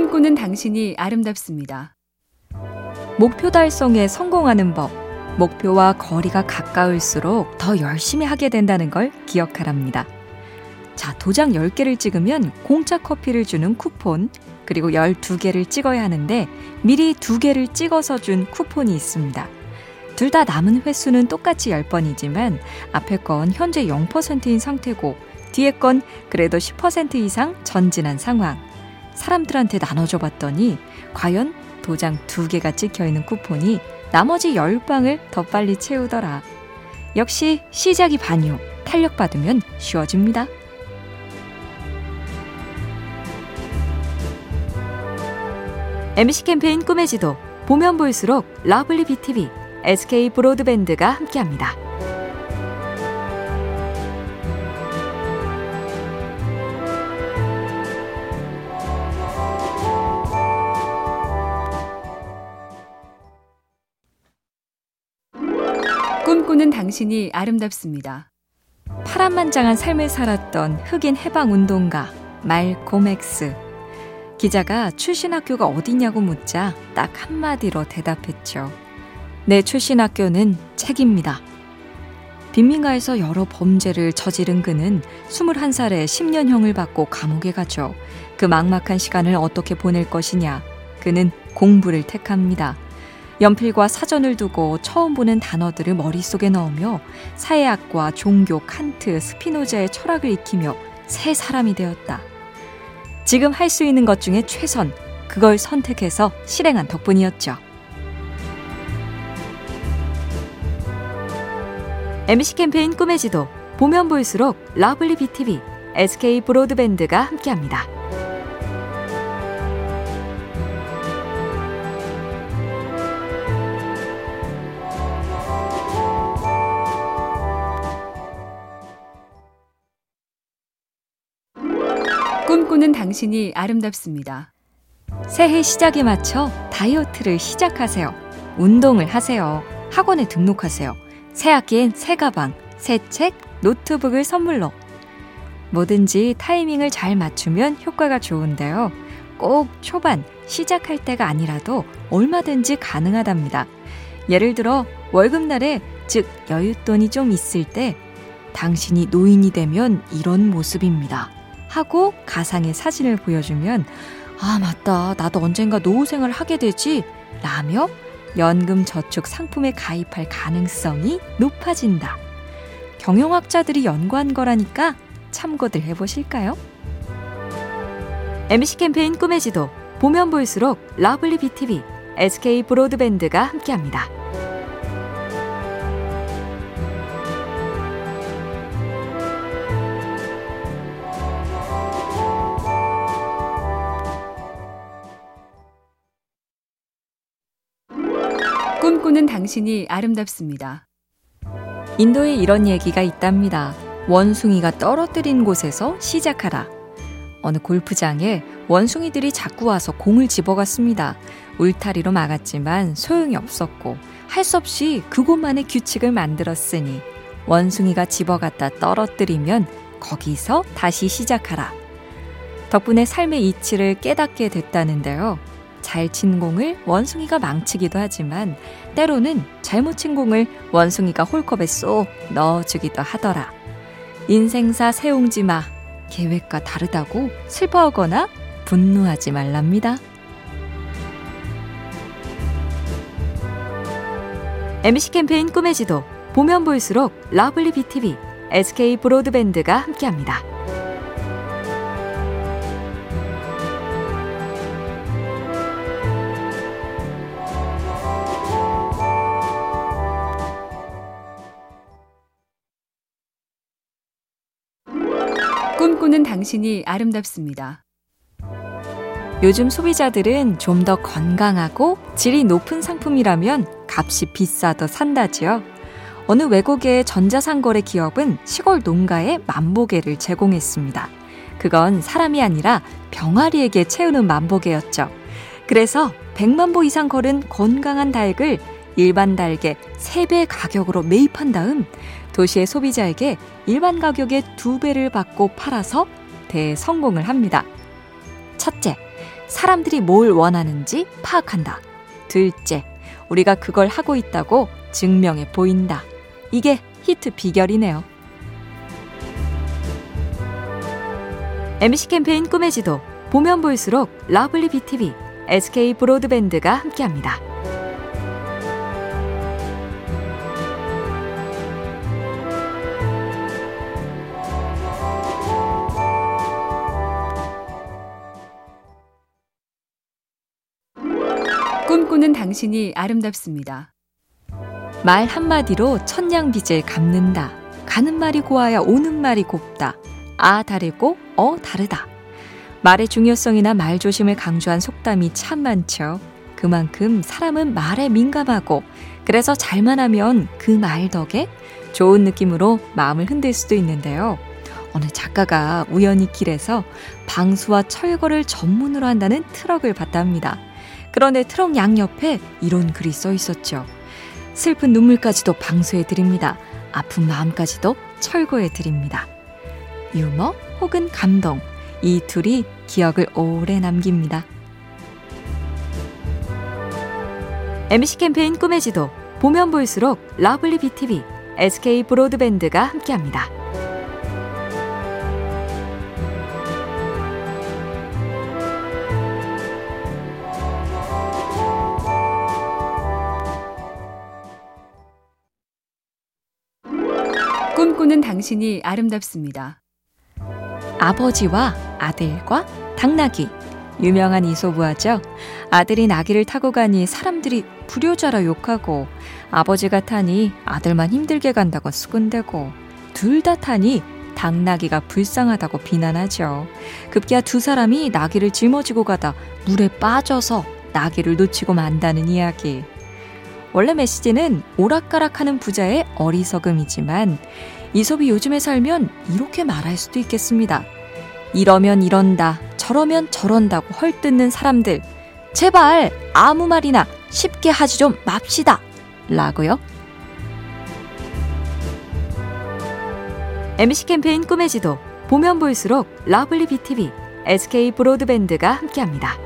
꿈꾸는 당신이 아름답습니다. 목표 달성에 성공하는 법. 목표와 거리가 가까울수록 더 열심히 하게 된다는 걸 기억하랍니다. 자, 도장 10개를 찍으면 공짜 커피를 주는 쿠폰, 그리고 12개를 찍어야 하는데 미리 2개를 찍어서 준 쿠폰이 있습니다. 둘 다 남은 횟수는 똑같이 10번이지만 앞에 건 현재 0%인 상태고 뒤에 건 그래도 10% 이상 전진한 상황. 사람들한테 나눠줘 봤더니 과연 도장 2개가 찍혀 있는 쿠폰이 나머지 10방을 더 빨리 채우더라. 역시 시작이 반이요. 탄력 받으면 쉬워집니다. MBC 캠페인 꿈의 지도 보면 볼수록 러블리 BTV, SK 브로드밴드가 함께합니다. 꿈꾸는 당신이 아름답습니다. 파란만장한 삶을 살았던 흑인 해방 운동가 말콤 엑스. 기자가 출신 학교가 어디냐고 묻자 딱 한마디로 대답했죠. 내 출신 학교는 책입니다. 빈민가에서 여러 범죄를 저지른 그는 21살에 10년형을 받고 감옥에 가죠. 그 막막한 시간을 어떻게 보낼 것이냐. 그는 공부를 택합니다. 연필과 사전을 두고 처음 보는 단어들을 머릿속에 넣으며 사회학과 종교, 칸트, 스피노자의 철학을 익히며 새 사람이 되었다. 지금 할 수 있는 것 중에 최선, 그걸 선택해서 실행한 덕분이었죠. MBC 캠페인 꿈의 지도, 보면 볼수록 러블리 BTV, SK 브로드밴드가 함께합니다. 꿈꾸는 당신이 아름답습니다. 새해 시작에 맞춰 다이어트를 시작하세요. 운동을 하세요. 학원에 등록하세요. 새 학기엔 새 가방, 새 책, 노트북을 선물로. 뭐든지 타이밍을 잘 맞추면 효과가 좋은데요. 꼭 초반, 시작할 때가 아니라도 얼마든지 가능하답니다. 예를 들어, 월급날에, 즉, 여윳돈이 좀 있을 때, 당신이 노인이 되면 이런 모습입니다. 하고 가상의 사진을 보여주면 아 맞다 나도 언젠가 노후생활 하게 되지 라며 연금 저축 상품에 가입할 가능성이 높아진다. 경영학자들이 연구한 거라니까 참고들 해보실까요? MBC 캠페인 꿈의 지도 보면 볼수록 러블리 BTV, SK 브로드밴드가 함께합니다. 꿈꾸는 당신이 아름답습니다. 인도에 이런 얘기가 있답니다. 원숭이가 떨어뜨린 곳에서 시작하라. 어느 골프장에 원숭이들이 자꾸 와서 공을 집어갔습니다. 울타리로 막았지만 소용이 없었고 할 수 없이 그곳만의 규칙을 만들었으니 원숭이가 집어갔다 떨어뜨리면 거기서 다시 시작하라. 덕분에 삶의 이치를 깨닫게 됐다는데요. 잘 친 공을 원숭이가 망치기도 하지만 때로는 잘못 친 공을 원숭이가 홀컵에 쏙 넣어주기도 하더라. 인생사 새옹지마. 계획과 다르다고 슬퍼하거나 분노하지 말랍니다. MBC 캠페인 꿈의 지도 보면 볼수록 러블리 BTV, SK 브로드밴드가 함께합니다. 꿈꾸는 당신이 아름답습니다. 요즘 소비자들은 좀 더 건강하고 질이 높은 상품이라면 값이 비싸더 산다지요. 어느 외국의 전자상거래 기업은 시골 농가에 만보개를 제공했습니다. 그건 사람이 아니라 병아리에게 채우는 만보개였죠. 그래서 100만 보 이상 걸은 건강한 닭을 일반 닭의 3배 가격으로 매입한 다음 도시의 소비자에게 일반 가격의 2배를 받고 팔아서 대성공을 합니다. 첫째, 사람들이 뭘 원하는지 파악한다. 둘째, 우리가 그걸 하고 있다고 증명해 보인다. 이게 히트 비결이네요. MBC 캠페인 꿈의 지도 보면 볼수록 러블리 BTV, SK 브로드밴드가 함께합니다. 꿈꾸는 당신이 아름답습니다. 말 한마디로 천냥빚을 갚는다. 가는 말이 고와야 오는 말이 곱다. 아 다르고 어 다르다. 말의 중요성이나 말 조심을 강조한 속담이 참 많죠. 그만큼 사람은 말에 민감하고 그래서 잘만 하면 그 말 덕에 좋은 느낌으로 마음을 흔들 수도 있는데요. 어느 작가가 우연히 길에서 방수와 철거를 전문으로 한다는 트럭을 봤답니다. 그런데 트럭 양옆에 이런 글이 써 있었죠. 슬픈 눈물까지도 방수해 드립니다. 아픈 마음까지도 철거해 드립니다. 유머 혹은 감동, 이 둘이 기억을 오래 남깁니다. MBC 캠페인 꿈의 지도, 보면 볼수록 러블리 BTV, SK 브로드밴드가 함께합니다. 꿈꾸는 당신이 아름답습니다. 아버지와 아들과 당나귀. 유명한 이소부화죠. 아들이 나귀를 타고 가니 사람들이 불효자라 욕하고 아버지가 타니 아들만 힘들게 간다고 수군대고 둘 다 타니 당나귀가 불쌍하다고 비난하죠. 급기야 두 사람이 나귀를 짊어지고 가다 물에 빠져서 나귀를 놓치고 만다는 이야기. 원래 메시지는 오락가락하는 부자의 어리석음이지만 이솝이 요즘에 살면 이렇게 말할 수도 있겠습니다. 이러면 이런다, 저러면 저런다고 헐뜯는 사람들. 제발 아무 말이나 쉽게 하지 좀 맙시다. 라고요. MC 캠페인 꿈의 지도 보면 볼수록 lovely BTV, SK 브로드밴드가 함께합니다.